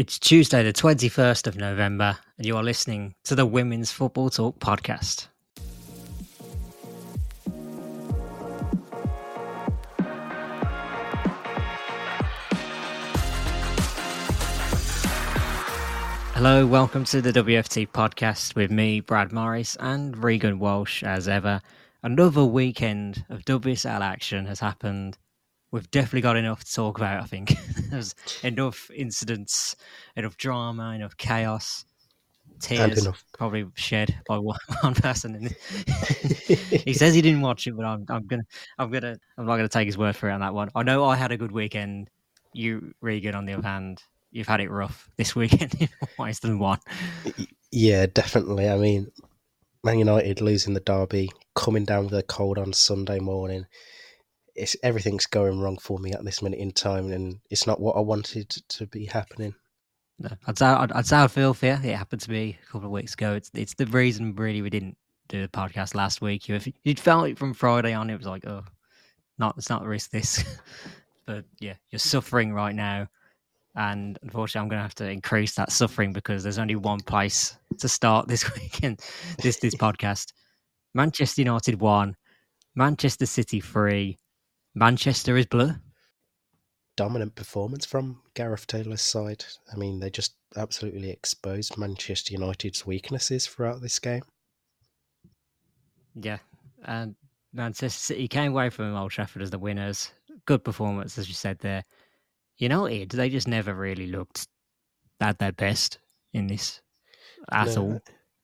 It's Tuesday, the 21st of November, and you are listening to the Women's Football Talk podcast. Hello, welcome to the WFT podcast with me, Brad Morris, and Regan Walsh, as ever. Another weekend of WSL action has happened we've definitely got enough to talk about. I think there's enough incidents, enough drama, enough chaos, tears probably shed by one, one person. he says he didn't watch it, but I'm, I'm gonna, I'm gonna, I'm not gonna take his word for it on that one. I know I had a good weekend. You, Regan, on the other hand, you've had it rough this weekend in ways than one. Yeah, definitely. I mean, Man United losing the derby, coming down with a cold on Sunday morning it's everything's going wrong for me at this minute in time, and it's not what I wanted to be happening. No, I'd say I'd, I'd say I feel for you. It happened to me a couple of weeks ago. It's it's the reason really we didn't do the podcast last week. If you'd felt it from Friday on, it was like, oh, not it's not the risk this. but yeah, you're suffering right now, and unfortunately, I'm going to have to increase that suffering because there's only one place to start this weekend. This this podcast, Manchester United won, Manchester City three, Manchester is blue. Dominant performance from Gareth Taylor's side. I mean, they just absolutely exposed Manchester United's weaknesses throughout this game. Yeah, and Manchester City came away from Old Trafford as the winners. Good performance, as you said there. you United, they just never really looked at their best in this at no, all.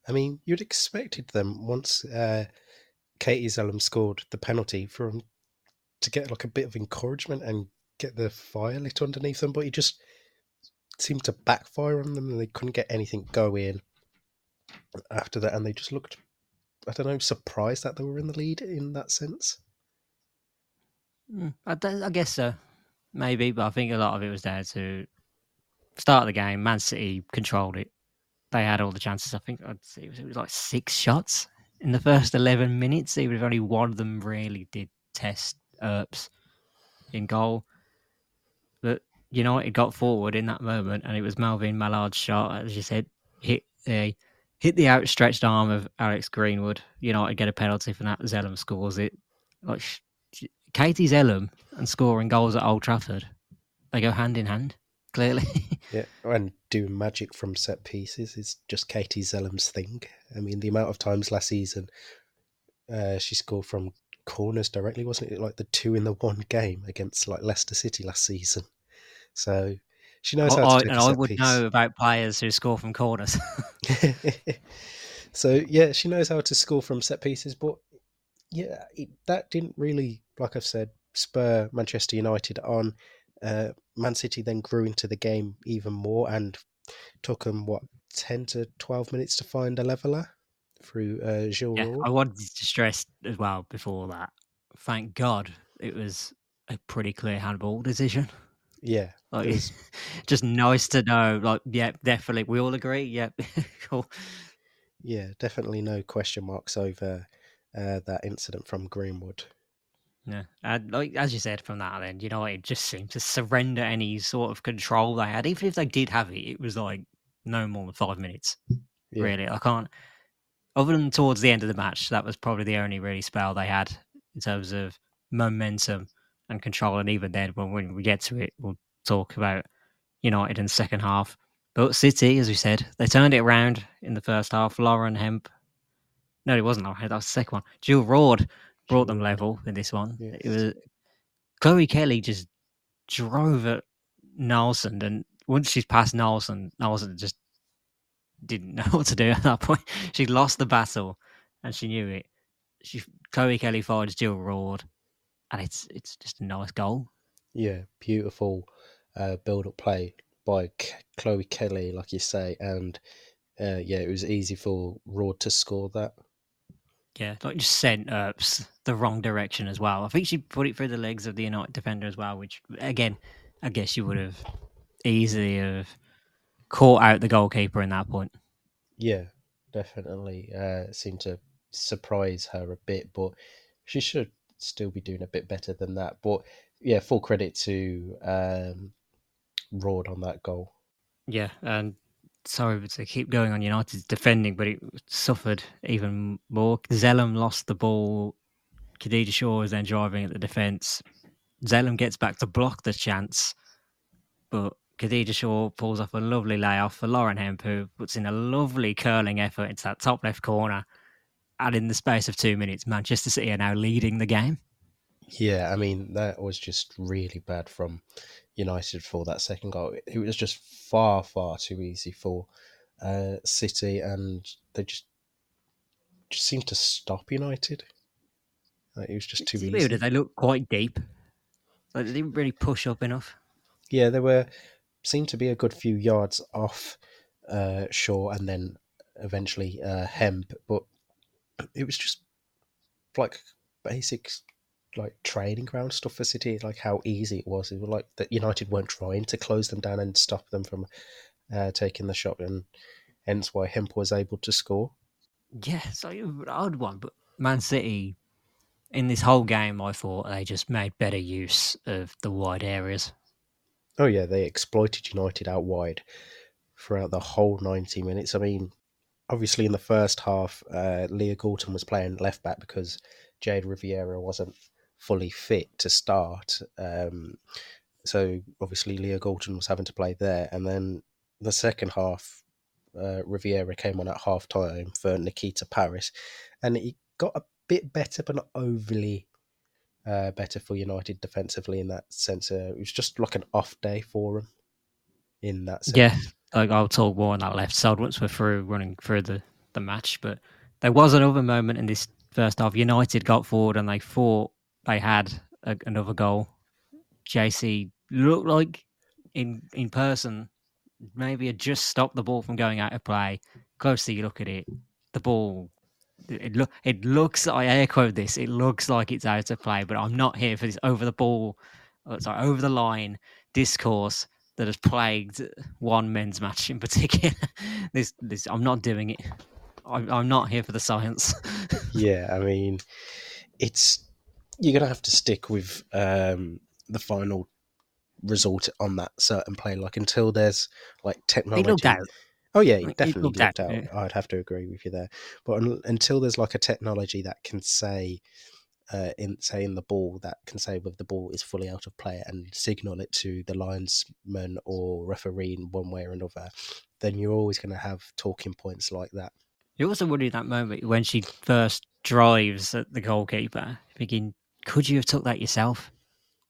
I mean, you'd expected them once uh, Katie Zelem scored the penalty from to get like a bit of encouragement and get the fire lit underneath them, but he just seemed to backfire on them and they couldn't get anything going after that. And they just looked, I don't know, surprised that they were in the lead in that sense. Hmm, I, I guess so, maybe, but I think a lot of it was there to start the game. Man City controlled it. They had all the chances. I think I'd say it was, it was like six shots in the first 11 minutes, even if only one of them really did test Earps in goal. But United got forward in that moment, and it was Melvine Malard's shot, as you said, hit the hit the outstretched arm of Alex Greenwood. United get a penalty for that. Zelem scores it. Like Katie Zelem and scoring goals at Old Trafford, they go hand in hand. Clearly, yeah, and doing magic from set pieces is just Katie Zelem's thing. I mean, the amount of times last season uh, she scored from corners directly, wasn't it? Like the two in the one game against like Leicester City last season. So she knows how to And I would piece. know about players who score from corners. so yeah, she knows how to score from set pieces, but yeah, it, that didn't really, like I've said, spur Manchester United on. Uh, Man City then grew into the game even more and took them what ten to twelve minutes to find a leveler through uh, Jill yeah, I wanted to stress as well before that. Thank God it was a pretty clear handball decision. Yeah, like, it's just nice to know. Like, yeah, definitely, we all agree. Yep, cool. Yeah, definitely no question marks over uh, that incident from Greenwood. Yeah, and like as you said, from that end, you know, it just seemed to surrender any sort of control they had. Even if they did have it, it was like no more than five minutes. Yeah. Really, I can't other than towards the end of the match, that was probably the only really spell they had in terms of momentum and control. And even then, when, when we get to it, we'll talk about United in the second half. But City, as we said, they turned it around in the first half. Lauren Hemp, no, it wasn't Lauren Hemp, that was the second one. Jill Roord brought them level in this one. Yes. It was Chloe Kelly just drove at Nelson, and once she's past Nelson, Nelson just didn't know what to do at that point. She lost the battle, and she knew it. She Chloe Kelly fired Jill Roord, and it's it's just a nice goal. Yeah, beautiful uh, build up play by K- Chloe Kelly, like you say, and uh, yeah, it was easy for Roord to score that. Yeah, like just sent Earps the wrong direction as well. I think she put it through the legs of the United defender as well, which again, I guess you would have easily have caught out the goalkeeper in that point. Yeah, definitely. Uh, seemed to surprise her a bit, but she should still be doing a bit better than that. But yeah, full credit to um, Roord on that goal. Yeah, and sorry to keep going on United's defending, but it suffered even more. Zelem lost the ball. Khadija Shaw is then driving at the defence. Zelem gets back to block the chance, but Khadija Shaw pulls off a lovely layoff for Lauren Hemp, who puts in a lovely curling effort into that top left corner. And in the space of two minutes, Manchester City are now leading the game. Yeah, I mean, that was just really bad from United for that second goal. It was just far, far too easy for uh, City, and they just just seemed to stop United. Like, it was just too it's easy. Weird, they look quite deep. Like, they didn't really push up enough. Yeah, they were seemed to be a good few yards off uh, Shaw, and then eventually uh, Hemp, but it was just like basic like training ground stuff for City, like how easy it was. It was like that United weren't trying to close them down and stop them from uh, taking the shot, and hence why Hemp was able to score. Yeah, so an odd one, but Man City in this whole game, I thought they just made better use of the wide areas. Oh yeah, they exploited United out wide throughout the whole ninety minutes. I mean, obviously in the first half, uh, Leah Galton was playing left back because Jayde Riviere wasn't fully fit to start. Um, so obviously Leah Galton was having to play there, and then the second half, uh, Riviera came on at half time for Nikita Parris, and he got a bit better, but not overly uh, better for United defensively in that sense. Uh, it was just like an off day for him in that sense. Yeah, like I'll talk more on that left side once we're through running through the, the match. But there was another moment in this first half. United got forward and they thought they had a, another goal. JC looked like in in person maybe had just stopped the ball from going out of play. Closely you look at it, the ball it look it looks I air quote this, it looks like it's out of play, but I'm not here for this over the ball uh, sorry, over the line discourse that has plagued one men's match in particular. this this I'm not doing it. I'm, I'm not here for the science. yeah, I mean, it's you're gonna have to stick with um, the final result on that certain play. Like until there's like technology. looked out. Oh yeah, he definitely looked looked, out, out. I'd have to agree with you there. But un- until there's like a technology that can say, uh, in say in the ball that can say whether the ball is fully out of play and signal it to the linesman or referee in one way or another, then you're always going to have talking points like that. You also wonder that moment when she first drives at the goalkeeper, thinking, could you have took that yourself?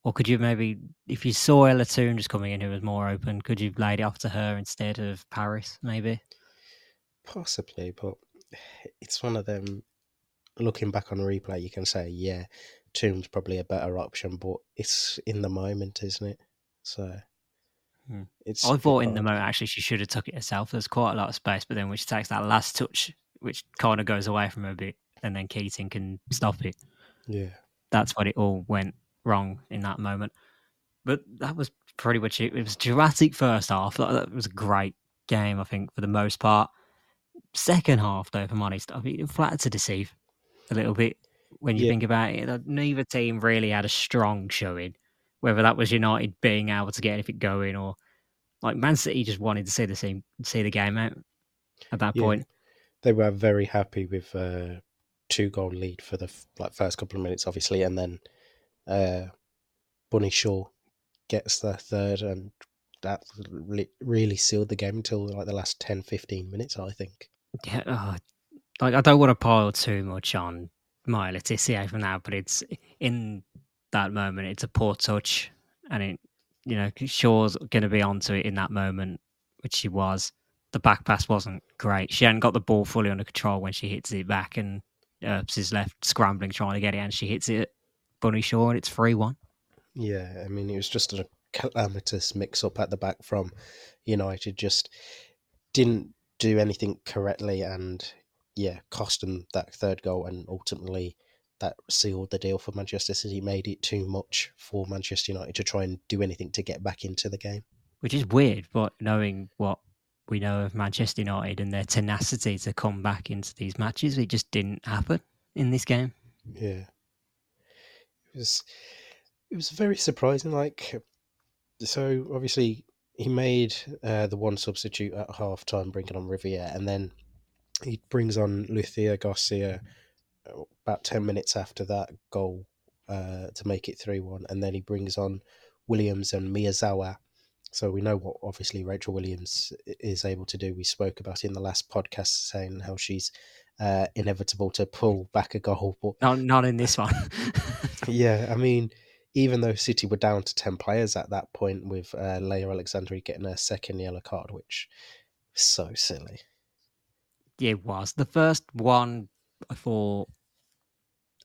Or could you maybe, if you saw Ella Toone just coming in who was more open, could you have laid it off to her instead of Parris, maybe? Possibly, but it's one of them. Looking back on replay, you can say, yeah, Toone's probably a better option, but it's in the moment, isn't it? So Hmm. it's. I a thought bit in the moment actually she should have took it herself. There's quite a lot of space, but then when she takes that last touch, which kind of goes away from her a bit, and then Keating can stop it. Yeah. That's what it all went wrong in that moment. But that was pretty much it. It was a dramatic first half. That, that was a great game, I think, for the most part. Second half, though, if I'm honest, I mean, it flattered to deceive a little bit when you Yeah. think about it. Neither team really had a strong showing, whether that was United being able to get anything going or like Man City just wanted to see the same, see the game out at that Yeah. point. They were very happy with uh, two goal lead for the like first couple of minutes, obviously, and then uh, Bunny Shaw gets the third, and that really sealed the game until like the last 10, 15 minutes, I think. Yeah, oh, like I don't want to pile too much on Maya Le Tissier from now, but it's in that moment. It's a poor touch, and it, you know, Shaw's going to be onto it in that moment, which she was. The back pass wasn't great. She hadn't got the ball fully under control when she hits it back, and Earps is left scrambling trying to get it, and she hits it Bunny Shaw, and it's three one. Yeah, I mean, it was just a calamitous mix up at the back from United. Just didn't do anything correctly, and yeah, cost them that third goal, and ultimately that sealed the deal for Manchester City. Made it too much for Manchester United to try and do anything to get back into the game. which is weird, but knowing what we know of Manchester United and their tenacity to come back into these matches, it just didn't happen in this game. Yeah, was it was very surprising. Like, so obviously he made uh, the one substitute at half time, bringing on Riviere, and then he brings on Lucia Garcia uh, about 10 minutes after that goal uh, to make it 3 1. And then he brings on Williams and Miyazawa. So we know what obviously Rachel Williams is able to do. We spoke about in the last podcast saying how she's uh, inevitable to pull back a goal. But not, not in this one. yeah, I mean, even though City were down to 10 players at that point with uh, Laia Aleixandri getting a second yellow card, which was so silly. Yeah, it was. The first one I thought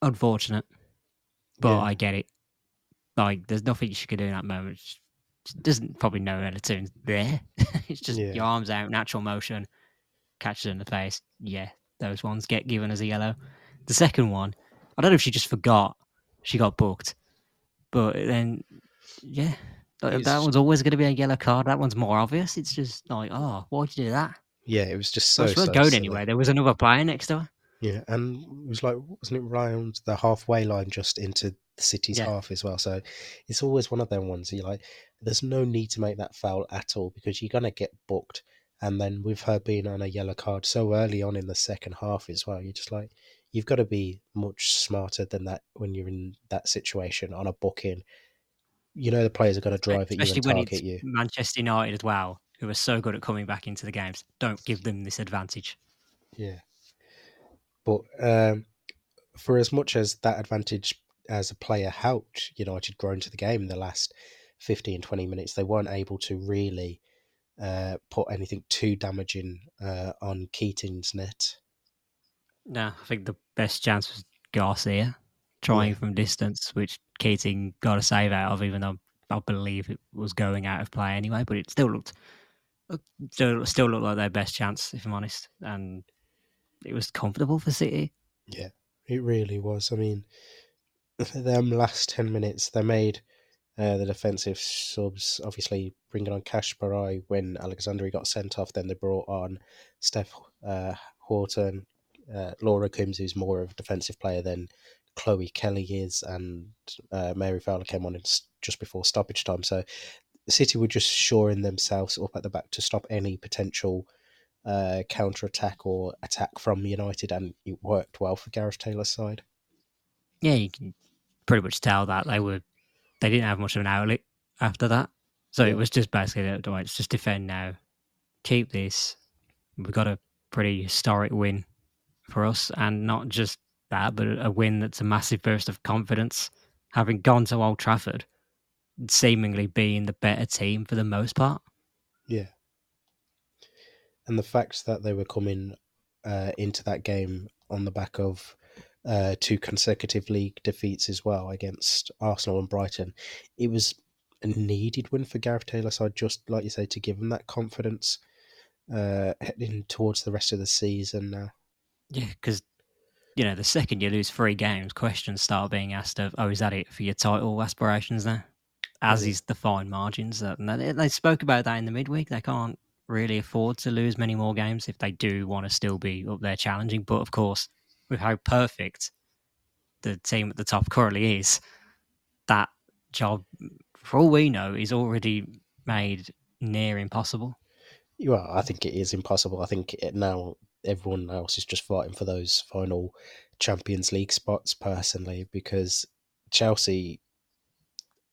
unfortunate, but yeah. I get it. Like, there's nothing she could do in that moment. She doesn't probably know it's there. it's just yeah. your arms out, natural motion, catches in the face. Yeah, those ones get given as a yellow. The second one, I don't know if she just forgot she got booked, but then, yeah, that, that one's always going to be a yellow card. That one's more obvious. It's just like, oh, why'd you do that? Yeah, it was just so. She wasn't going anywhere. There was another player next to her. Yeah, and it was like, wasn't it round the halfway line just into the city's yeah. half as well? So it's always one of them ones. You're like, there's no need to make that foul at all because you're gonna get booked. And then with her being on a yellow card so early on in the second half as well, you're just like, you've got to be much smarter than that when you're in that situation on a booking. You know the players are going to drive Especially at you and target you. Manchester United as well, who are so good at coming back into the games. Don't give them this advantage. Yeah. But um, for as much as that advantage as a player helped United grow into the game in the last 15, 20 minutes, they weren't able to really uh, put anything too damaging uh, on Keating's net. No, I think the best chance was Garcia trying yeah. from distance, which Keating got a save out of, even though I believe it was going out of play anyway. But it still looked still still looked like their best chance, if I'm honest. And it was comfortable for City. Yeah, it really was. I mean, them last ten minutes, they made uh, the defensive subs obviously bringing on Casparij when Aleixandri got sent off. Then they brought on Steph uh, Houghton, uh, Laura Coombs, who's more of a defensive player than Chloe Kelly is, and uh, Mary Fowler came on just before stoppage time. So City were just shoring themselves up at the back to stop any potential uh, counter attack or attack from United, and it worked well for Gareth Taylor's side. Yeah, you can pretty much tell that they were they didn't have much of an outlet after that, so yeah. it was just basically let's just defend now, keep this. We've got a pretty historic win for us, and not just that, but a win that's a massive burst of confidence. Having gone to Old Trafford, seemingly being the better team for the most part. Yeah, and the fact that they were coming uh, into that game on the back of uh, two consecutive league defeats as well against Arsenal and Brighton, it was a needed win for Gareth Taylor side, just like you say, to give him that confidence uh, heading towards the rest of the season now. Yeah, because you know the second you lose three games, questions start being asked of, "Oh, is that it for your title aspirations now?" As is the fine margins. And they spoke about that in the midweek. They can't really afford to lose many more games if they do want to still be up there challenging. But of course, with how perfect the team at the top currently is, that job, for all we know, is already made near impossible. Well, I think it is impossible. I think it now everyone else is just fighting for those final Champions League spots personally because Chelsea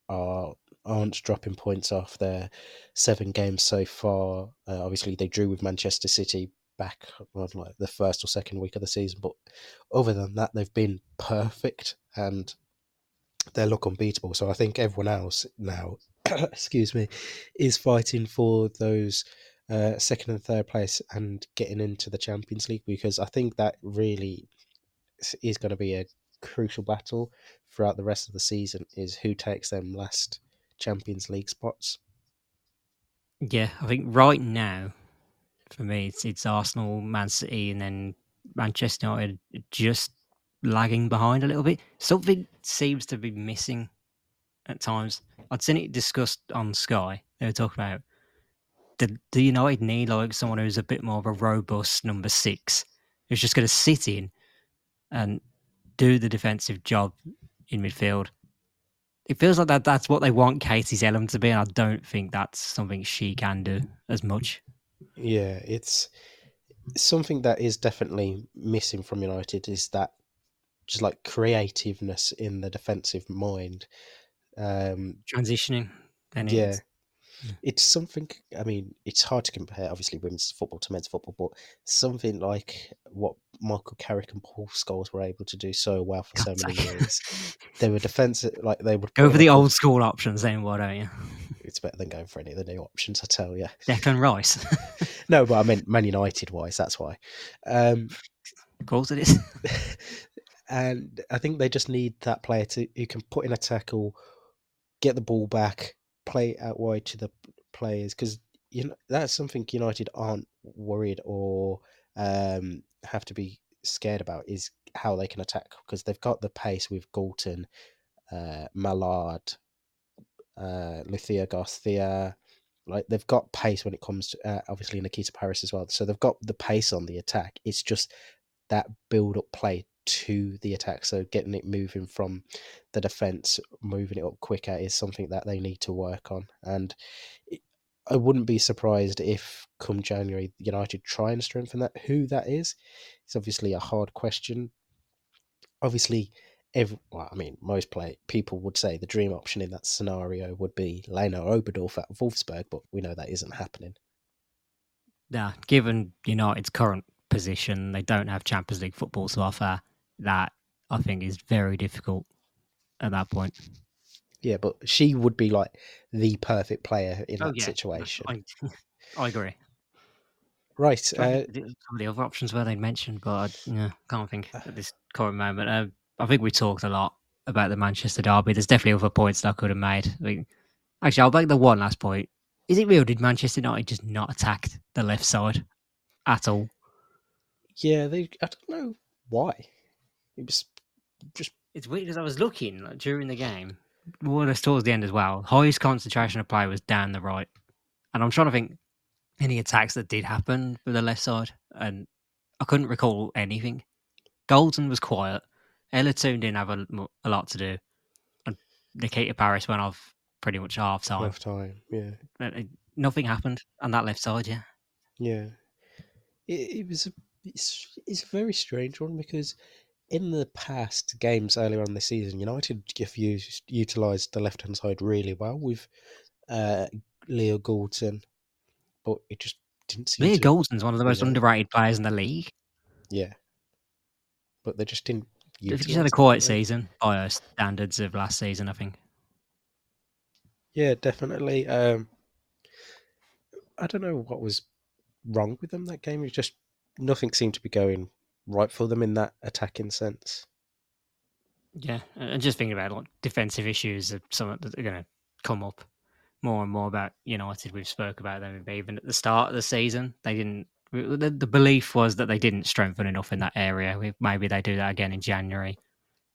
are aren't dropping points off their seven games so far. Uh, obviously, they drew with Manchester City back on like the first or second week of the season, but other than that, they've been perfect and they look unbeatable. So I think everyone else now, excuse me, is fighting for those uh, second and third place and getting into the Champions League because I think that really is going to be a crucial battle throughout the rest of the season is who takes them last Champions League spots. Yeah, I think right now, for me, it's, it's Arsenal, Man City, and then Manchester United just lagging behind a little bit. Something seems to be missing at times. I'd seen it discussed on Sky. They were talking about the, the United need like someone who's a bit more of a robust number six, who's just going to sit in and do the defensive job in midfield it feels like that that's what they want Katie Zelem to be, and I don't think that's something she can do as much. Yeah, it's something that is definitely missing from United is that just like creativeness in the defensive mind. Um, Transitioning. And yeah, it's, it's something. I mean, it's hard to compare, obviously, women's football to men's football, but something like what Michael Carrick and Paul Scholes were able to do so well for so many years. They were defensive, like they would go for the old school options then, why don't you? It's better than going for any of the new options, I tell you. Declan Rice. No, but I meant Man United wise. That's why. Um, of course it is. and I think they just need that player to who can put in a tackle, get the ball back, play out wide to the players because you know that's something United aren't worried or um, have to be scared about is how they can attack because they've got the pace with Galton, uh, Malard, uh, Lucia Garcia. Like they've got pace when it comes to uh, obviously Nikita Parris as well. So they've got the pace on the attack. It's just that build up play to the attack. So getting it moving from the defense, moving it up quicker is something that they need to work on. And I wouldn't be surprised if come January United try and strengthen that. Who that is, it's obviously a hard question. Obviously, every, well, I mean, most play people would say the dream option in that scenario would be Lena Oberdorf at Wolfsburg, but we know that isn't happening. yeah, given United's current position, they don't have Champions League football to offer. That I think is very difficult at that point. Yeah, but she would be like the perfect player in Oh, that yeah. situation. I, I agree. Right. Uh, Some of the other options were they mentioned, but I yeah, can't think at this current moment. Uh, I think we talked a lot about the Manchester derby. There's definitely other points that I could have made. Like, actually, I'll make the one last point. Is it real? Did Manchester United just not attack the left side at all? yeah, they. I don't know why. It was just It's weird as I was looking like, during the game. Well, it's towards the end as well. Highest concentration of play was down the right, and I'm trying to think any attacks that did happen for the left side, and I couldn't recall anything. Galton was quiet. Ella Toone didn't have a, a lot to do, and Nikita Parris went off pretty much half time. half time. Yeah, Nothing happened on that left side. Yeah, yeah. It, it was a. It's, it's a very strange one because in the past games earlier on this season, United have used utilised the left hand side really well with uh, Leo Galton, but it just didn't seem Leah to. Galton's one of the most Yeah. underrated players in the league. Yeah, but they just didn't. She's had a quiet season by our standards of last season. I think. Yeah, definitely. Um, I don't know what was wrong with them that game. It just nothing seemed to be going right for them in that attacking sense. Yeah, and just thinking about like defensive issues are something that are going to come up more and more about United. We've spoke about them even at the start of the season. They didn't. The, the belief was that they didn't strengthen enough in that area. Maybe they do that again in January.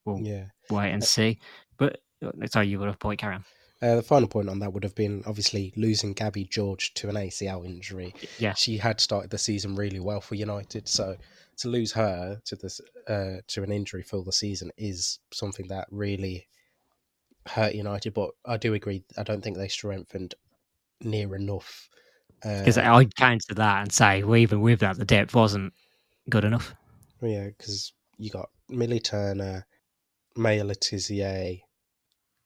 We'll Yeah. wait and see. But uh, sorry, you got a point, Regan. Uh, the final point on that would have been obviously losing Gabby George to an ACL injury. Yeah, She had started the season really well for United, so to lose her to this uh, to an injury for the season is something that really hurt United. But I do agree. I don't think they strengthened near enough. because Uh, I'd counter that and say, well, even with that, the depth wasn't good enough. Yeah, because you got Millie Turner, Maya Le Tissier,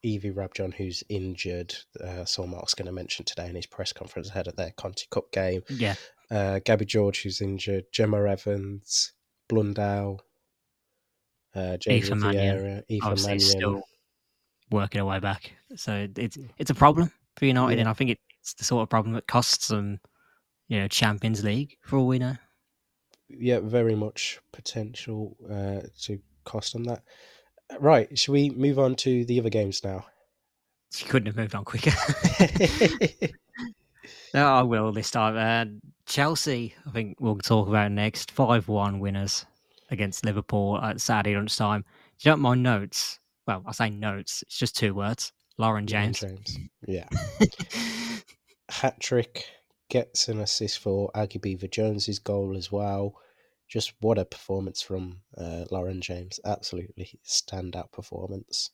Evie Rabjohn, who's injured. Uh, saw Mark's going to mention today in his press conference ahead of their Conti Cup game. Yeah, Uh, Gabby George, who's injured. Gemma Evans, Blundell, uh, Mannion, Eva obviously Mannion. still working her way back. So it's it's a problem for United, Yeah. and I think it's the sort of problem that costs them, you know, Champions League for all we know. Yeah, very much potential uh, to cost on that. Right, should we move on to the other games now? She couldn't have moved on quicker. no, I will this time. Uh, Chelsea, I think we'll talk about next. Five-one winners against Liverpool at Saturday lunchtime. Do you know my notes? Well, I say notes. It's just two words. Lauren James. James. Yeah. hat trick, gets an assist for Aggie Beever Jones's goal as well. Just what a performance from uh, Lauren James. Absolutely standout performance.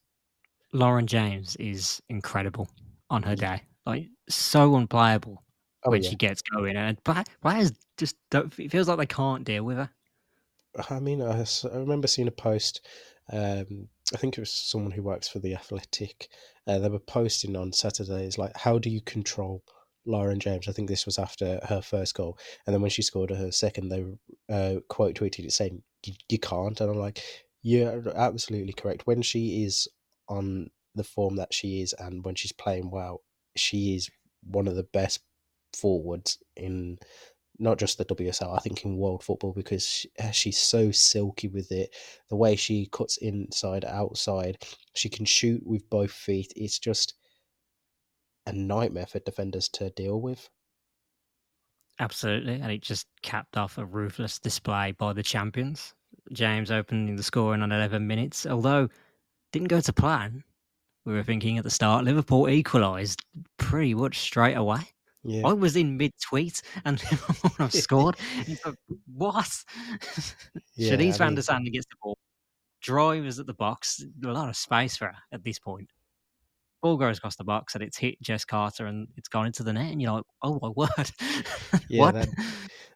Lauren James is incredible on her day. Like so unplayable oh, when yeah. she gets going, and players just don't. It feels like they can't deal with her. I mean, I, I remember seeing a post. Um, I think it was someone who works for the Athletic. Uh, they were posting on Saturdays like, "How do you control Lauren James?" I think this was after her first goal, and then when she scored her second, they uh, quote tweeted it saying, "You can't," and I'm like, "You're absolutely correct." When she is on the form that she is, and when she's playing well, she is one of the best forwards in not just the WSL, I think in world football because she, uh, she's so silky with it. The way she cuts inside, outside, she can shoot with both feet. It's just a nightmare for defenders to deal with. Absolutely, and it just capped off a ruthless display by the champions. James opening the scoring on 11 minutes, although didn't go to plan. We were thinking at the start, Liverpool equalised pretty much straight away. Yeah. I was in mid tweet and I've scored. what? Yeah, Shanice Van der Sanden gets the ball, drives at the box, a lot of space for her at this point. Ball goes across the box and it's hit Jess Carter and it's gone into the net. And you're like, oh my word. yeah, that,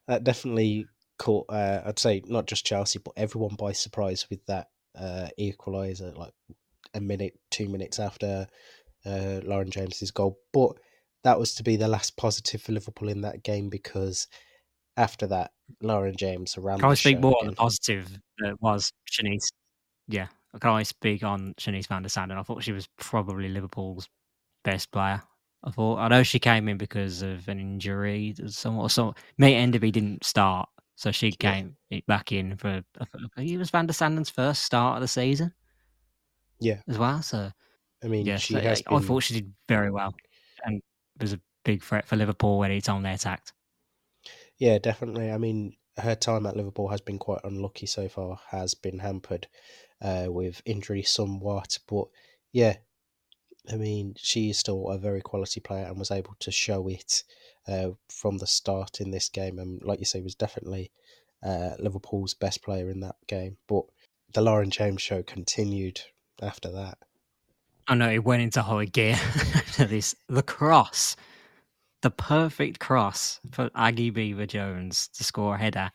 that, definitely caught, uh, I'd say, not just Chelsea, but everyone by surprise with that uh, equaliser, like a minute, two minutes after uh, Lauren James's goal. But that was to be the last positive for Liverpool in that game because after that, Lauren James around. Can I speak more on the positive that was Shanice? Yeah, can I speak on Shanice Van der Sanden? I thought she was probably Liverpool's best player. I thought I know she came in because of an injury, somewhat. So Mia Enderby didn't start, so she came yeah. back in for. It was Van der Sanden's first start of the season. Yeah, as well. So I mean, yeah, she so, has I, been... I thought she did very well, and was a big threat for Liverpool when it's on their attacked. Yeah, definitely. I mean, her time at Liverpool has been quite unlucky so far, has been hampered uh, with injury somewhat. But yeah, I mean, she is still a very quality player and was able to show it uh, from the start in this game. And like you say, was definitely uh, Liverpool's best player in that game. But the Lauren James show continued after that. Oh, I know it went into high gear to this. The cross, the perfect cross for Aggie Beever Jones to score a header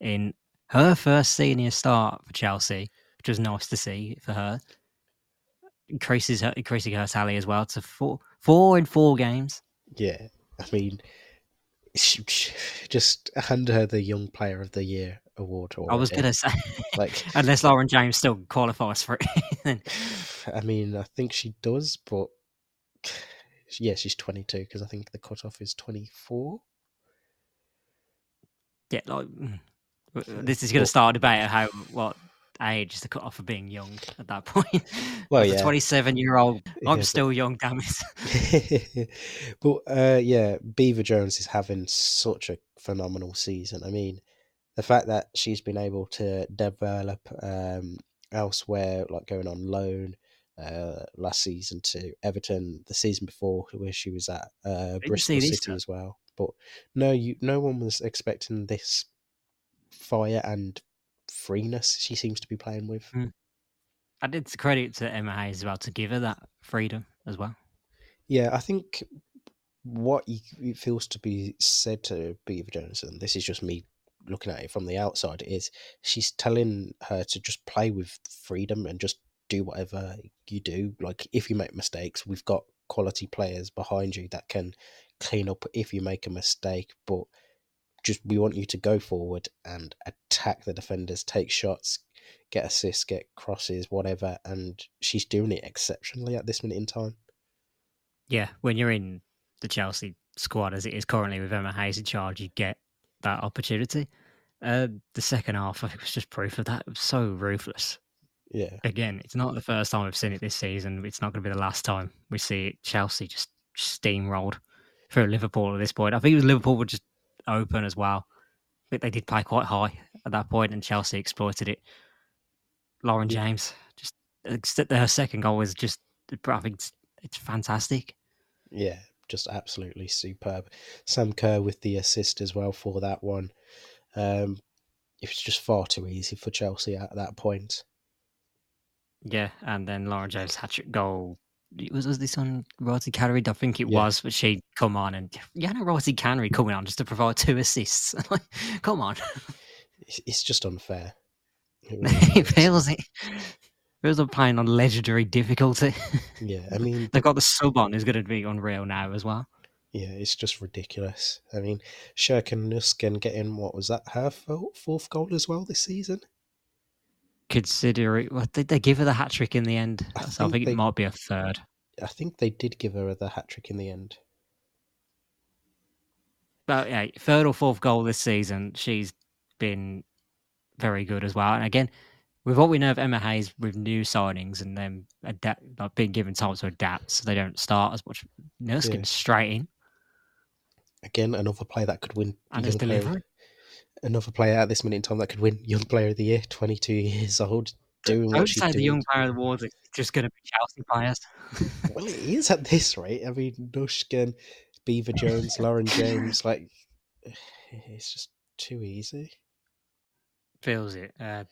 in her first senior start for Chelsea, which was nice to see for her. Increases her, increasing her tally as well to four, four in four games. Yeah, I mean, just hand her the Young Player of the Year award. I was going to say, like, unless Lauren James still qualifies for it. I mean, I think she does, but yeah, she's 22 because I think the cutoff is 24. Yeah, like mm, this is going to start a debate of how what age is the cut off for being young at that point. Well, yeah, twenty-seven year old, I'm yeah, still but... young, damn it. but uh, yeah, Beever Jones is having such a phenomenal season. I mean, the fact that she's been able to develop um, elsewhere, like going on loan uh, last season to Everton, the season before where she was at uh, Bristol City as well. But no, you, no one was expecting this fire and freeness she seems to be playing with. Mm. I did credit to Emma Hayes as well to give her that freedom as well. Yeah, I think what it feels to be said to Beever Jones, and this is just me looking at it from the outside is she's telling her to just play with freedom and just do whatever you do. Like if you make mistakes, we've got quality players behind you that can clean up if you make a mistake. But just we want you to go forward and attack the defenders, take shots, get assists, get crosses, whatever. And she's doing it exceptionally at this minute in time. Yeah, when you're in the Chelsea squad as it is currently with Emma Hayes in charge, you get that opportunity. Uh, the second half, I think, was just proof of that. It was so ruthless. Yeah. Again, it's not the first time we've seen it this season. It's not going to be the last time we see it. Chelsea just steamrolled through Liverpool at this point. I think it was Liverpool were just open as well. But they did play quite high at that point, and Chelsea exploited it. Lauren James, just her second goal was just, I think it's, it's fantastic. Yeah, just absolutely superb. Sam Kerr with the assist as well for that one. Um, it was just far too easy for Chelsea at that point. Yeah, and then Lauren James hat trick goal. Was, was this on Rosie Canary? I think it Yeah. was, but she come on and yeah, no Rosie Canary coming on just to provide two assists. like, come on, It's, just unfair. It really it is. feels it. Feels like playing on legendary difficulty. Yeah, I mean, They've got the sub on who's going to be unreal now as well. yeah, it's just ridiculous. I mean, Sjoeke Nüsken getting what was that her fourth goal as well this season? Consider it. What did they give her the hat trick in the end? I So I think think they- it might be a third. I think they did give her the hat trick in the end. But yeah, third or fourth goal this season. She's been very good as well. And again, with what we know of Emma Hayes with new signings and them adapt, like being given time to adapt, so they don't start as much. Nurse Yeah. straight in Again, another player that could win. and Young is player- delivering. Another player at this minute in time that could win Young Player of the Year, 22 years old, doing I would say the. Young Player Awards are just going to be Chelsea players. Well, it is at this rate. I mean, Nüsken, Beever Jones, Lauren James, like, it's just too easy. Feels it. Uh,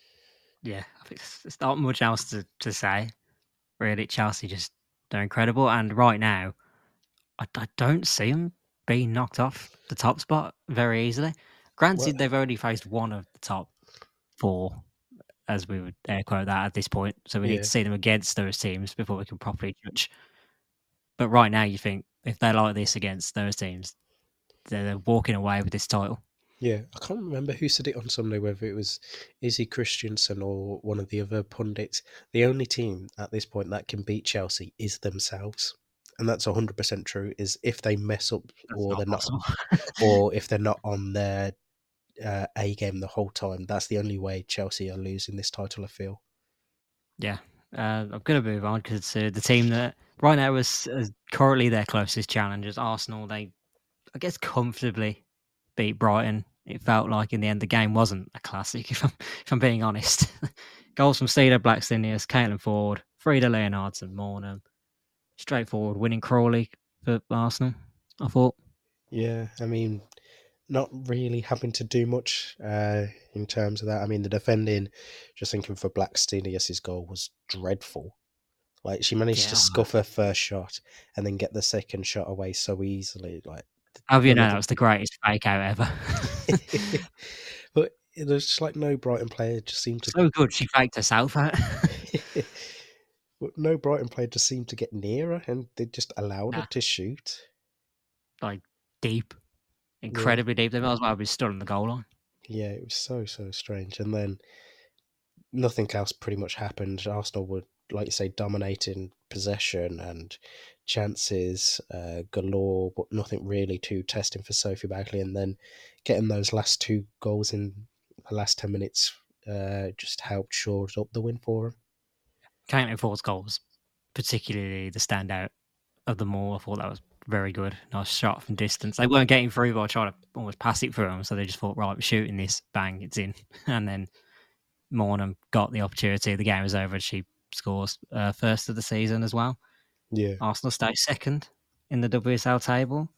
yeah, I think there's- there's not much else to, to say. Really, Chelsea just they're incredible, and right now, I, I don't see them being knocked off the top spot very easily. Granted, Well- they've only faced one of the top four, as we would air quote that at this point. So we need to see them against those teams before we can properly judge. But right now, you think if they're like this against those teams, they're, they're walking away with this title. Yeah, I can't remember who said it on Sunday, whether it was Izzy Christiansen or one of the other pundits. The only team at this point that can beat Chelsea is themselves. And that's 100% true, is if they mess up That's or they're not or if they're not on their uh, A game the whole time. That's the only way Chelsea are losing this title, I feel. Yeah, uh, I'm going to move on because uh, the team that right now is, is currently their closest challengers, Arsenal. They, I guess, comfortably beat Brighton. It felt like in the end the game wasn't a classic, if I'm if I'm being honest. Goals from Cedar Blackstenius, Caitlin Foord, Frida Leonhardsen, Maanum. Straightforward winning Crawley for Arsenal. I thought. Yeah, I mean, not really having to do much uh, in terms of that. I mean, the defending, just thinking for Blackstenius's goal was dreadful. Like she managed Yeah. to scuff her first shot and then get the second shot away so easily. Like, have you know the- that was the greatest fake out ever? but there's just like no Brighton player just seemed to. so good, she faked herself out. but no Brighton player just seemed to get nearer, and they just allowed Nah. her to shoot. like deep, incredibly deep. They might as well be stood on the goal line. Yeah, it was so so strange. And then nothing else pretty much happened. Arsenal were, like you say, dominating possession and chances uh, galore, but nothing really too testing for Sophie Baggaley. And then getting those last two goals in the last ten minutes uh, just helped shore up the win for them. Caitlin Foord's goals, particularly the standout of them all. I thought that was very good. Nice shot from distance. They weren't getting through by trying to almost pass it through them, so they just thought, right, we're shooting this, bang, it's in. And then Maanum got the opportunity. The game was over. and She scores uh, first of the season as well. Yeah, Arsenal stay second in the WSL table.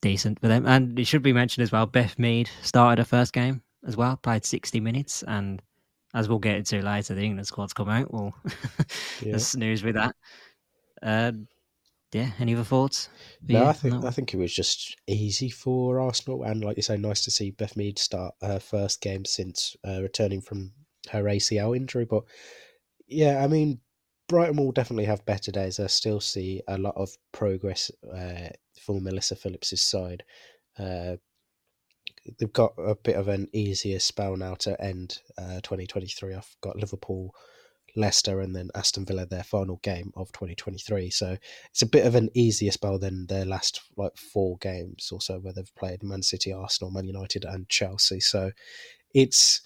Decent for them. And it should be mentioned as well, Beth Mead started her first game as well, played 60 minutes. And as we'll get into later, the England squad's come out. Well, yeah. news with that. Uh, yeah, any other thoughts? No, you I think I think it was just easy for Arsenal, and like you say, nice to see Beth Mead start her first game since uh, returning from her ACL injury. But yeah, I mean, Brighton will definitely have better days. I still see a lot of progress uh, for Melissa Phillips's side. Uh, they've got a bit of an easier spell now to end uh, 2023. I've got Liverpool, Leicester, and then Aston Villa their final game of 2023. So it's a bit of an easier spell than their last like four games or so, where they've played Man City, Arsenal, Man United, and Chelsea. So it's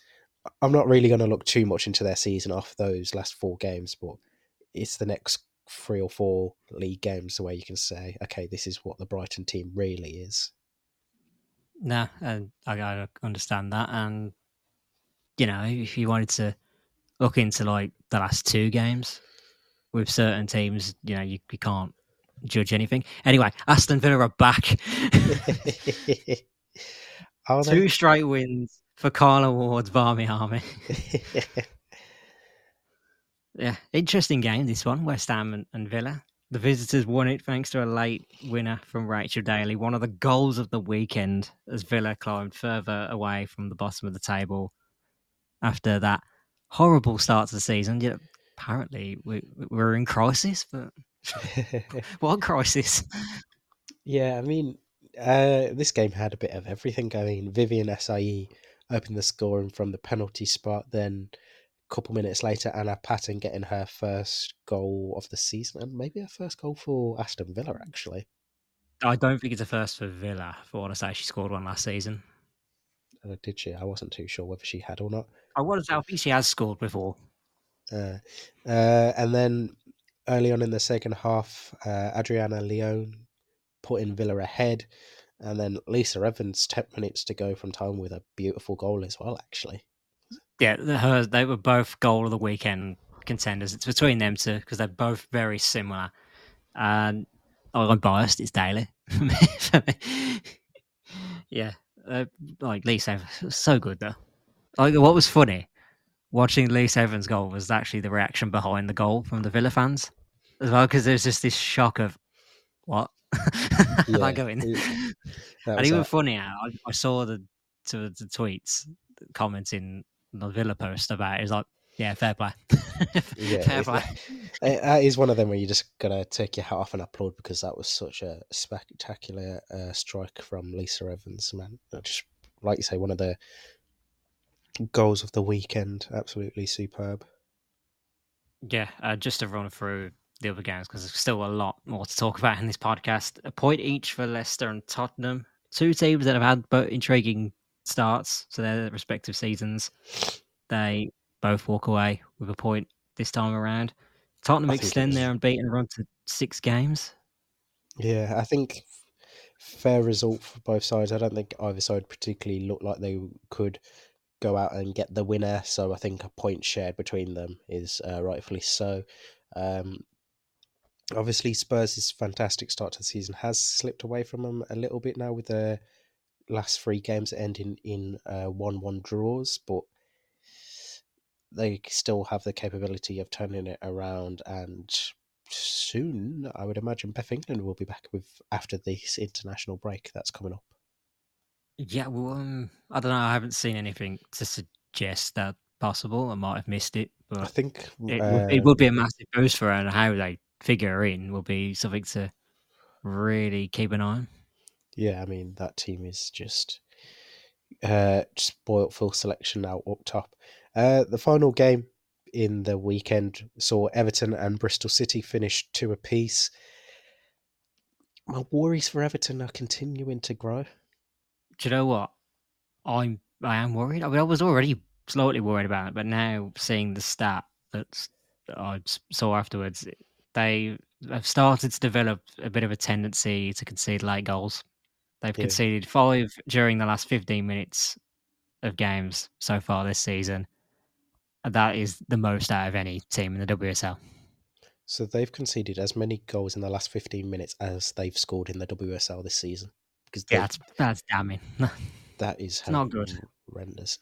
I'm not really going to look too much into their season off those last four games, but it's the next three or four league games where you can say, okay, this is what the Brighton team really is. And I gotta understand that. And you know, if you wanted to look into like the last two games with certain teams, you know, you, you can't judge anything. Anyway, Aston Villa are back. Are two straight wins for Carla Ward's Barmy Army. Yeah, interesting game this one, West Ham and, and Villa. The visitors won it thanks to a late winner from Rachel Daly. One of the goals of the weekend as Villa climbed further away from the bottom of the table after that horrible start to the season. Apparently, we, we're in crisis, but what crisis? Yeah, I mean, uh, this game had a bit of everything going. Viviane Asseyi opened the scoring from the penalty spot, then a couple minutes later, Anna Patten getting her first goal of the season, and maybe her first goal for Aston Villa, actually. I don't think it's a first for Villa, for what I say. She scored one last season. Uh, did she? I wasn't too sure whether she had or not. I was. I think she has scored before. Uh, uh, and then early on in the second half, uh, Adriana Leon in Villa ahead. And then Lisa Evans, 10 minutes to go from time with a beautiful goal as well, actually. Yeah, her, they were both goal of the weekend contenders. It's between them two because they're both very similar. And I'm biased, it's Daly. yeah, uh, like Lisa Evans, so good though. Like, what was funny watching Lisa Evans' goal was actually the reaction behind the goal from the Villa fans as well, because there's just this shock of what yeah, am I going? and even funnier, I, I, saw the, to, the tweets commenting the Villa post about it. It's like, yeah, fair play. yeah, fair play. That is one of them where you just gotta take your hat off and applaud because that was such a spectacular uh, strike from Lisa Evans, man. Just like you say, one of the goals of the weekend. Absolutely superb. Yeah, uh, just to run through the other games because there's still a lot more to talk about in this podcast. A point each for Leicester and Tottenham. Two teams that have had both intriguing starts to their respective seasons. They both walk away with a point this time around. Tottenham extend their unbeaten run to six games. Yeah, I think fair result for both sides. I don't think either side particularly looked like they could go out and get the winner. So I think a point shared between them is uh, rightfully so. Um, obviously, Spurs' fantastic start to the season has slipped away from them a little bit now with their last three games ending in uh, one-one draws, but they still have the capability of turning it around and soon I would imagine Beth England will be back with after this international break that's coming up. Yeah, well, um, I don't know. I haven't seen anything to suggest that possible. I might have missed it, but I think it, uh, it would be a massive boost for her, and how they figure in will be something to really keep an eye on. Yeah, I mean that team is just uh, spoilt full selection now up top. Uh, the final game in the weekend saw Everton and Bristol City finish two apiece. My worries for Everton are continuing to grow do you know what? I'm I am worried. I mean, I was already slightly worried about it, but now seeing the stat that I saw afterwards, they have started to develop a bit of a tendency to concede late goals. They've yeah. conceded five during the last 15 minutes of games so far this season. That is the most out of any team in the WSL. So they've conceded as many goals in the last 15 minutes as they've scored in the WSL this season because yeah, that's that's damning. that is not good. Horrendous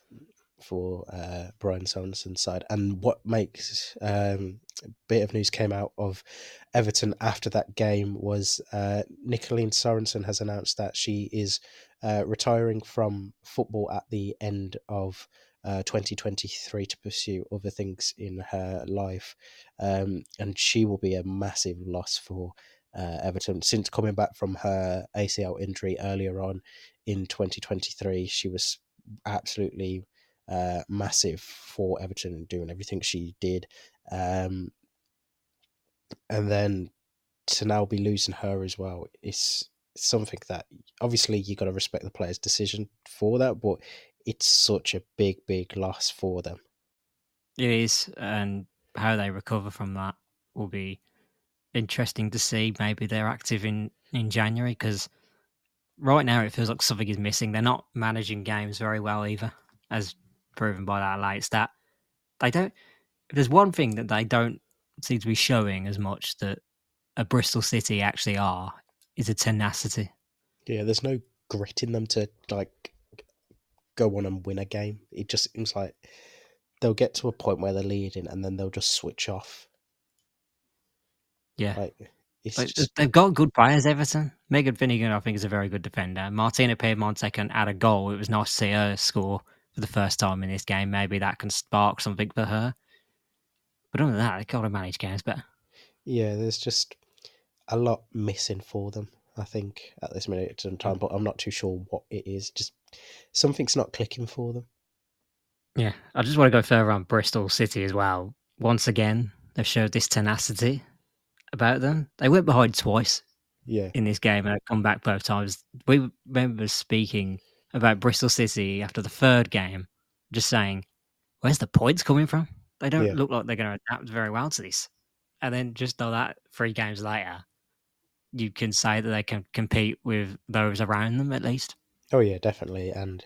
for uh, Brian Sorensen's side. And what makes um, a bit of news came out of Everton after that game was uh, Nicoline Sorensen has announced that she is uh, retiring from football at the end of uh, 2023 to pursue other things in her life. Um, and she will be a massive loss for uh, Everton. Since coming back from her ACL injury earlier on in 2023, she was absolutely uh, massive for Everton, and doing everything she did. Um, and then to now be losing her as well is something that obviously you got to respect the player's decision for that, but it's such a big, big loss for them. It is, and how they recover from that will be interesting to see. Maybe they're active in in January because right now it feels like something is missing. They're not managing games very well either, as proven by that late stat. They don't. If there's one thing that they don't seem to be showing as much that a Bristol City actually are is a tenacity. Yeah, there's no grit in them to like go on and win a game. It just seems like they'll get to a point where they're leading and then they'll just switch off. Yeah. Like just, they've got good players, Everton. Megan Finnigan, I think, is a very good defender. Martina Piemonte can add a goal. It was nice to see her score for the first time in this game. Maybe that can spark something for her. But other than that, they've got to manage games better. yeah, there's just a lot missing for them. I think at this minute in time, but I'm not too sure what it is. Just something's not clicking for them. Yeah, I just want to go further on Bristol City as well. Once again, they've showed this tenacity about them. They went behind twice Yeah, in this game and come back both times. We remember speaking about Bristol City after the third game, just saying, "Where's the points coming from? They don't Yeah. look like they're going to adapt very well to this." And then just though that three games later, you can say that they can compete with those around them at least. Oh yeah, definitely. And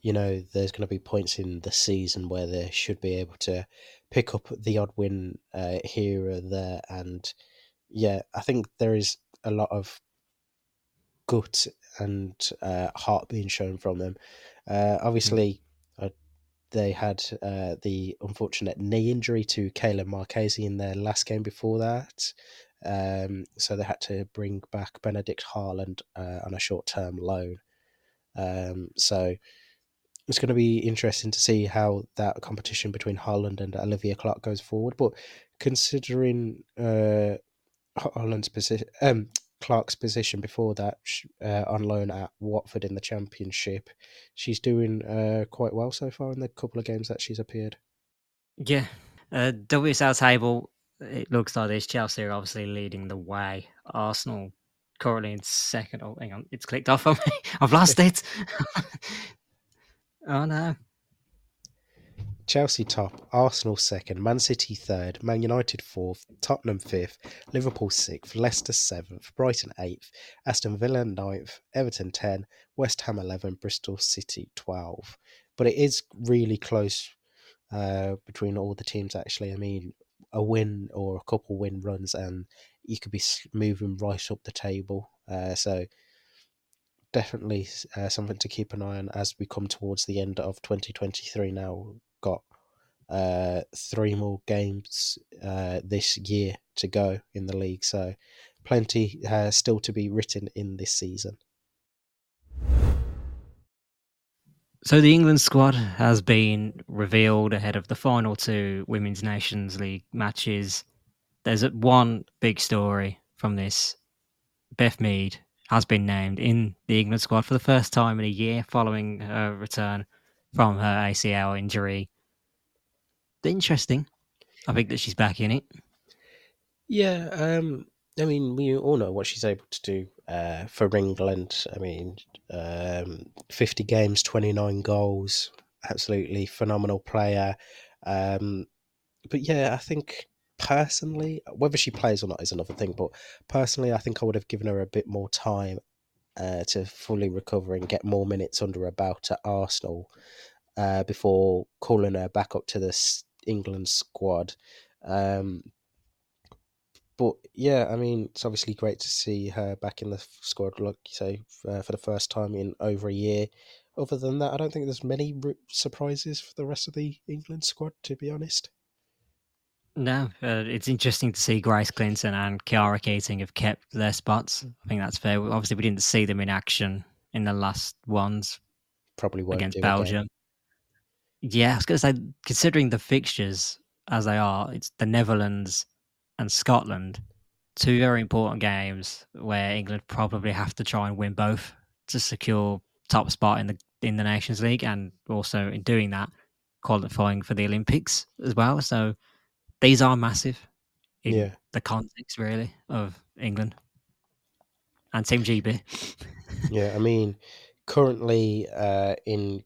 you know, there's going to be points in the season where they should be able to pick up the odd win uh, here or there. And yeah, I think there is a lot of gut and uh, heart being shown from them. Uh, obviously, uh, they had uh, the unfortunate knee injury to Kaylan Marckese in their last game before that. Um, so they had to bring back Benedicte Håland uh, on a short term loan. Um, so it's going to be interesting to see how that competition between Håland and Olivia Clark goes forward. But considering uh, Håland's position, um, Clark's position before that uh, on loan at Watford in the Championship, she's doing uh, quite well so far in the couple of games that she's appeared. Yeah. Uh, WSL table, it looks like this. Chelsea are obviously leading the way. Arsenal currently in second. Oh, hang on. It's clicked off on me. I've lost it. oh, no. Chelsea top, Arsenal second, Man City third, Man United fourth, Tottenham fifth, Liverpool sixth, Leicester seventh, Brighton eighth, Aston Villa ninth, Everton ten, West Ham eleven, Bristol City twelve. But it is really close uh, between all the teams. Actually, I mean, a win or a couple win runs, and you could be moving right up the table. Uh, so definitely uh, something to keep an eye on as we come towards the end of 2023 now got uh, three more games uh, this year to go in the league, so plenty uh, still to be written in this season. So the England squad has been revealed ahead of the final two Women's Nations League matches. There's one big story from this. Beth Mead has been named in the England squad for the first time in a year following her return from her ACL injury. Interesting. I think that she's back in it. Yeah, um, I mean, we all know what she's able to do uh, for England. I mean, um, 50 games, 29 goals, absolutely phenomenal player. Um, but yeah, I think personally, whether she plays or not is another thing. But personally, I think I would have given her a bit more time uh, to fully recover and get more minutes under her belt at Arsenal uh, before calling her back up to the England squad. Um, but yeah, I mean, it's obviously great to see her back in the squad, like you say, uh, for the first time in over a year. Other than that, I don't think there's many surprises for the rest of the England squad, to be honest. No, uh, it's interesting to see Grace Clinton and Khiara Keating have kept their spots. I think that's fair. Obviously, we didn't see them in action in the last ones Probably won't against. Belgium. Yeah, I was going to say, considering the fixtures as they are, it's the Netherlands and Scotland, two very important games where England probably have to try and win both to secure top spot in the in the Nations League, and also in doing that, qualifying for the Olympics as well. So these are massive in Yeah. the context, really, of England and Team GB. Yeah, I mean, currently uh, in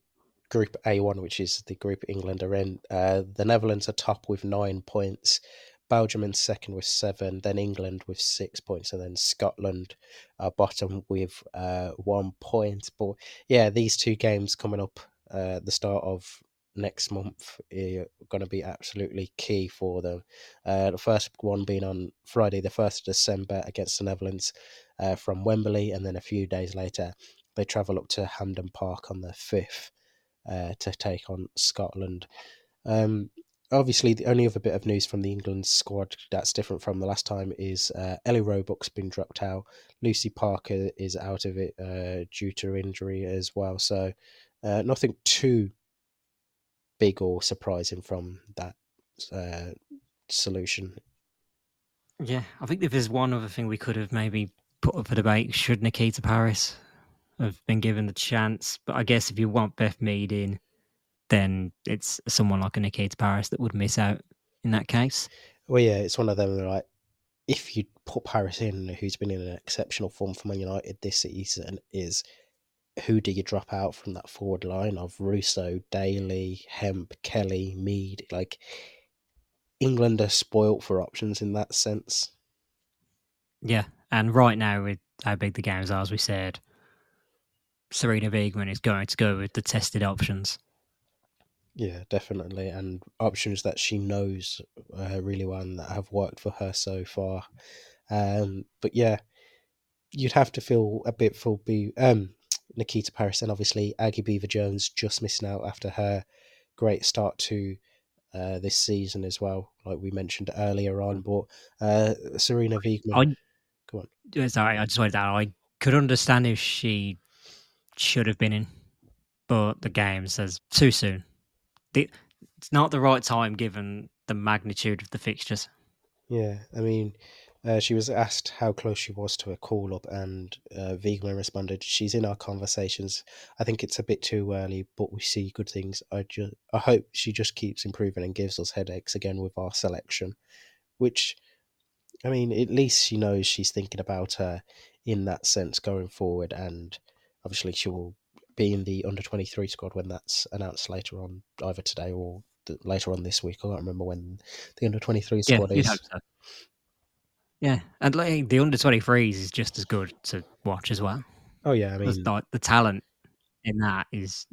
Group A1, which is the group England are in, uh, the Netherlands are top with nine points, Belgium in second with seven, then England with six points, and then Scotland are bottom with uh, one point. But yeah, these two games coming up uh, the start of next month are going to be absolutely key for them. Uh, the first one being on Friday, the 1st of December against the Netherlands uh, from Wembley, and then a few days later they travel up to Hampden Park on the fifth uh, to take on Scotland. Um, obviously, the only other bit of news from the England squad that's different from the last time is uh, Ellie Roebuck's been dropped out. Lucy Parker is out of it uh, due to injury as well. So uh, nothing too big or surprising from that uh, solution. Yeah, I think if there's one other thing we could have maybe put up for debate, should Nikita Parris have been given the chance? But I guess if you want Beth Mead in, then it's someone like a Nikita Parris that would miss out in that case. Well, yeah, it's one of them like if you put Parris in, who's been in an exceptional form for Man United this season, is who do you drop out from that forward line of Russo, Daly, Hemp, Kelly, Mead? Like England are spoilt for options in that sense. Yeah, and right now with how big the games are, as we said, Sarina Wiegman is going to go with the tested options. Yeah, definitely, and options that she knows uh, really well and that have worked for her so far. Um, but yeah, you'd have to feel a bit for be um, Nikita Parris and obviously Aggie Beever Jones just missing out after her great start to uh, this season as well, like we mentioned earlier on. But uh, Sarina Wiegman, I, go on. Sorry, I just wanted to add, I could understand if she should have been in, but the game says too soon the, it's not the right time given the magnitude of the fixtures. Yeah, I mean, uh, she was asked how close she was to a call up, and uh, responded, "She's in our conversations. I think it's a bit too early, but we see good things. I just, I hope she just keeps improving and gives us headaches again with our selection." Which, I mean, at least she knows she's thinking about her in that sense going forward, and obviously she will be in the under 23 squad when that's announced later on, either today or later on this week. I can't remember when the under 23 squad yeah, is. So. Yeah, and like the under 23s is just as good to watch as well. Oh yeah, I mean the, the talent in that is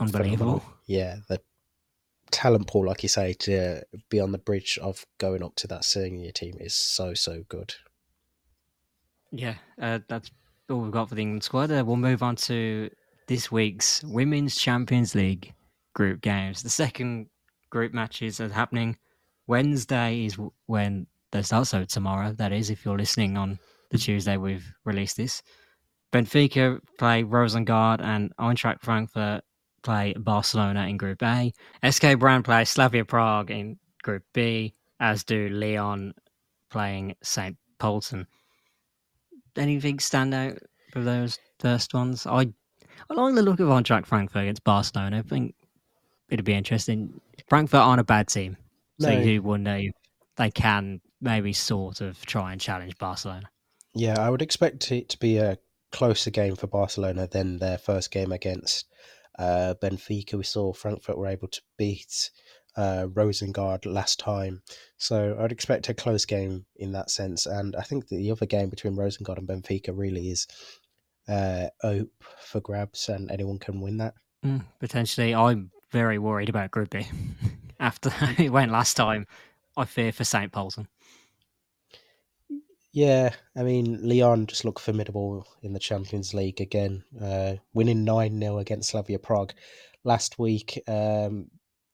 unbelievable. Phenomenal. Yeah, the talent pool, like you say, to be on the bridge of going up to that senior team is so so good. Yeah, uh, that's all we've got for the England squad. Uh, we'll move on to this week's Women's Champions League group games. The second group matches are happening. Wednesday is when they start, so tomorrow, that is, if you're listening on the Tuesday we've released this. Benfica play Rosengard and Eintracht Frankfurt play Barcelona in Group A. SK Brann play Slavia Prague in Group B, as do Lyon playing St. Pölten. Anything stand out for those first ones? I I like the look of Eintracht Frankfurt against Barcelona. I think it'd be interesting. Frankfurt aren't a bad team, so no. you wonder if they can maybe sort of try and challenge Barcelona. Yeah, I would expect it to be a closer game for Barcelona than their first game against uh, Benfica. We saw Frankfurt were able to beat uh, Rosengard last time, so I'd expect a close game in that sense. And I think the other game between Rosengard and Benfica really is uh, ope for grabs, and anyone can win that. Mm, potentially, I'm very worried about Group B. After it went last time, I fear for St. Pölten. Yeah, I mean, Lyon just looked formidable in the Champions League again, uh, winning 9 0 against Slavia Prague. Last week, um,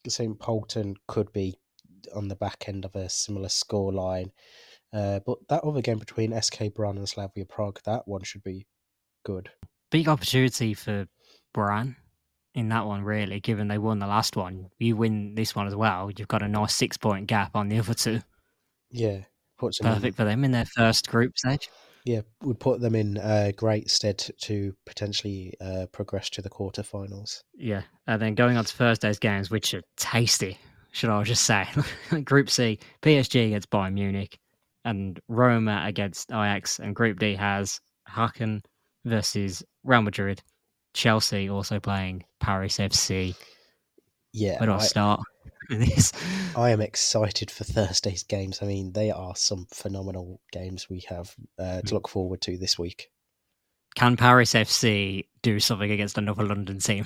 St. Pölten could be on the back end of a similar scoreline. Uh, but that other game between SK Brann and Slavia Prague, that one should be good. Big opportunity for Brann in that one, really, given they won the last one. You win this one as well, you've got a nice six point gap on the other two. Yeah. Puts Perfect in, for them in their first group stage. Yeah, would put them in uh, great stead to potentially uh, progress to the quarterfinals. Yeah, and then going on to Thursday's games, which are tasty, should I just say? group C, PSG against Bayern Munich, and Roma against Ajax, and Group D has Häcken versus Real Madrid. Chelsea also playing Paris FC. Yeah. Where do I, I start this? I am excited for Thursday's games. I mean, they are some phenomenal games we have uh, to hmm. look forward to this week. Can Paris FC do something against another London team?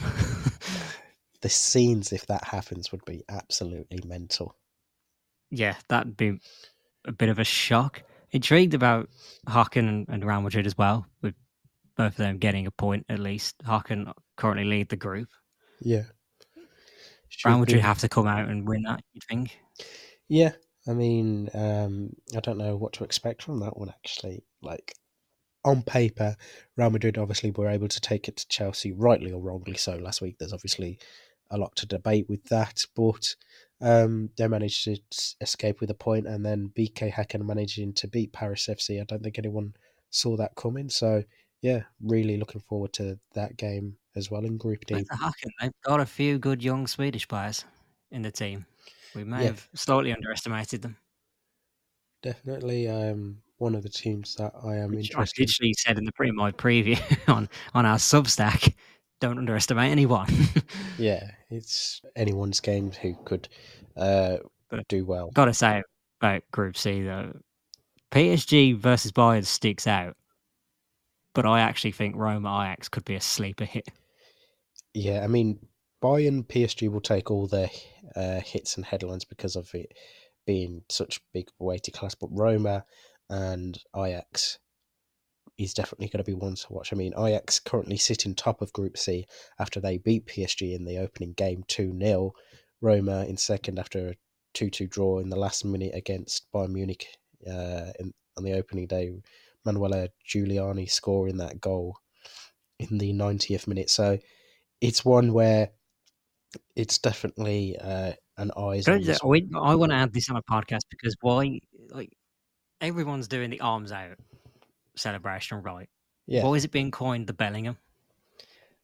the scenes, if that happens, would be absolutely mental. Yeah, that'd be a bit of a shock. Intrigued about Häcken and, and Real Madrid as well, with both of them getting a point at least. Häcken currently lead the group. Yeah. Real Madrid have to come out and win that. You'd think? Yeah, I mean, um, I don't know what to expect from that one actually. Like on paper, Real Madrid obviously were able to take it to Chelsea, rightly or wrongly so. Last week, there's obviously a lot to debate with that, but um, they managed to escape with a point, and then BK Häcken managing to beat Paris FC. I don't think anyone saw that coming. So yeah, really looking forward to that game as well in Group D. They've got a few good young Swedish players in the team. We may yeah. have slightly underestimated them. Definitely, um, one of the teams that I am Which interested. I literally said in the pre my preview on on our Substack don't underestimate anyone. yeah, it's anyone's game who could uh, do well. Got to say about Group C though, PSG versus Bayern sticks out, but I actually think Roma Ajax could be a sleeper hit. Yeah, I mean Bayern PSG will take all their uh, hits and headlines because of it being such big weighty class, but Roma and Ajax is definitely going to be one to watch. I mean, Ajax currently sit in top of Group C after they beat PSG in the opening game 2 0. Roma in second after a 2 2 draw in the last minute against Bayern Munich uh, in, on the opening day. Manuela Giugliano scoring that goal in the 90th minute. So it's one where it's definitely uh, an eyes. I, I want to add this on a podcast because why, like, everyone's doing the arms out celebration right. Yeah. Why is it being coined the Bellingham?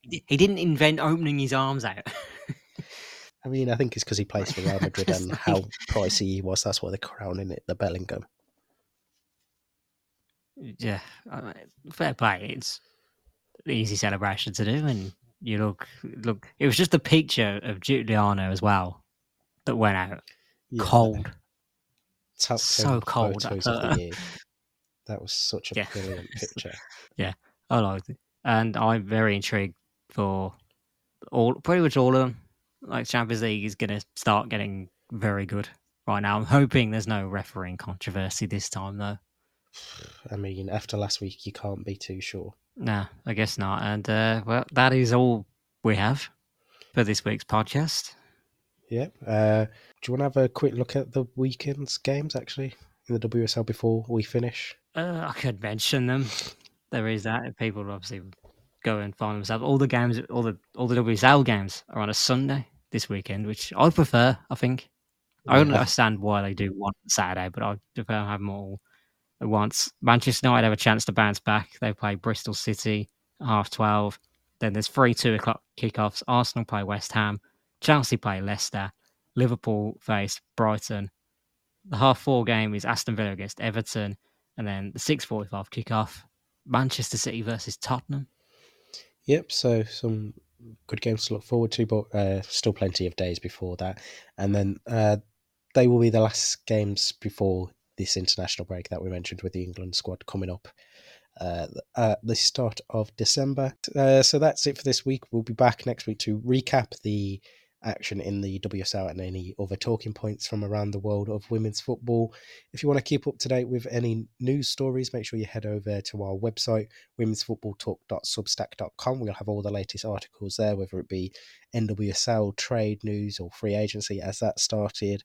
He didn't invent opening his arms out. I mean, I think it's because he plays for Real Madrid and how pricey he was. That's why they're crowning it the Bellingham. Yeah, fair play. It's an easy celebration to do, and you look look. It was just a picture of Giugliano as well that went out. Yeah. Cold, so cold. That was such a yeah. brilliant picture. yeah, I liked it, and I'm very intrigued for all, pretty much all of them. Like Champions League is going to start getting very good right now. I'm hoping there's no refereeing controversy this time, though. I mean, after last week, you can't be too sure. No, I guess not. And uh, well, that is all we have for this week's podcast. Yep. Uh, do you want to have a quick look at the weekend's games actually in the WSL before we finish? Uh, I could mention them. There is that. People obviously go and find themselves. All the games, all the all the WSL games are on a Sunday this weekend, which I prefer. I think I don't understand why they do one Saturday, but I prefer to have them all once. Manchester United have a chance to bounce back. They play Bristol City half twelve. Then there's three two o'clock kickoffs. Arsenal play West Ham. Chelsea play Leicester. Liverpool face Brighton. The half four game is Aston Villa against Everton. And then the 6.45 kickoff, Manchester City versus Tottenham. Yep, so some good games to look forward to, but uh, still plenty of days before that. And then uh, they will be the last games before this international break that we mentioned with the England squad coming up uh, at the start of December. Uh, so that's it for this week. We'll be back next week to recap the action in the WSL and any other talking points from around the world of women's football. If you want to keep up to date with any news stories, make sure you head over to our website, womensfootballtalk.substack.com. We'll have all the latest articles there, whether it be NWSL trade news or free agency as that started,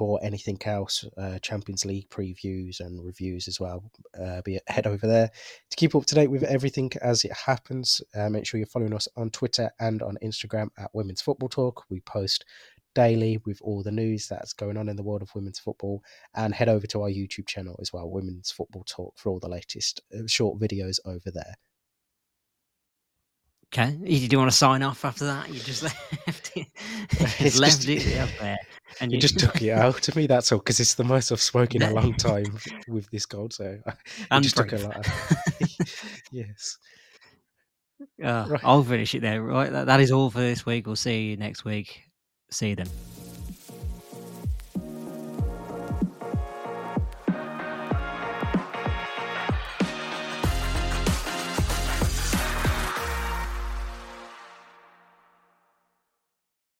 or anything else, uh, Champions League previews and reviews as well, uh, be head over there to keep up to date with everything as it happens. Uh, make sure you're following us on Twitter and on Instagram at Women's Football Talk. We post daily with all the news that's going on in the world of women's football, and head over to our YouTube channel as well, Women's Football Talk, for all the latest uh, short videos over there. Okay. Did you want to sign off after that? You just left it, just left just, it up there. And you, you, just took it out of me, that's all, because it's the most I've spoken in a long time with this gold. So I just took a lot Yes. Uh, right. I'll finish it there. Right. That, that is all for this week. We'll see you next week. See you then.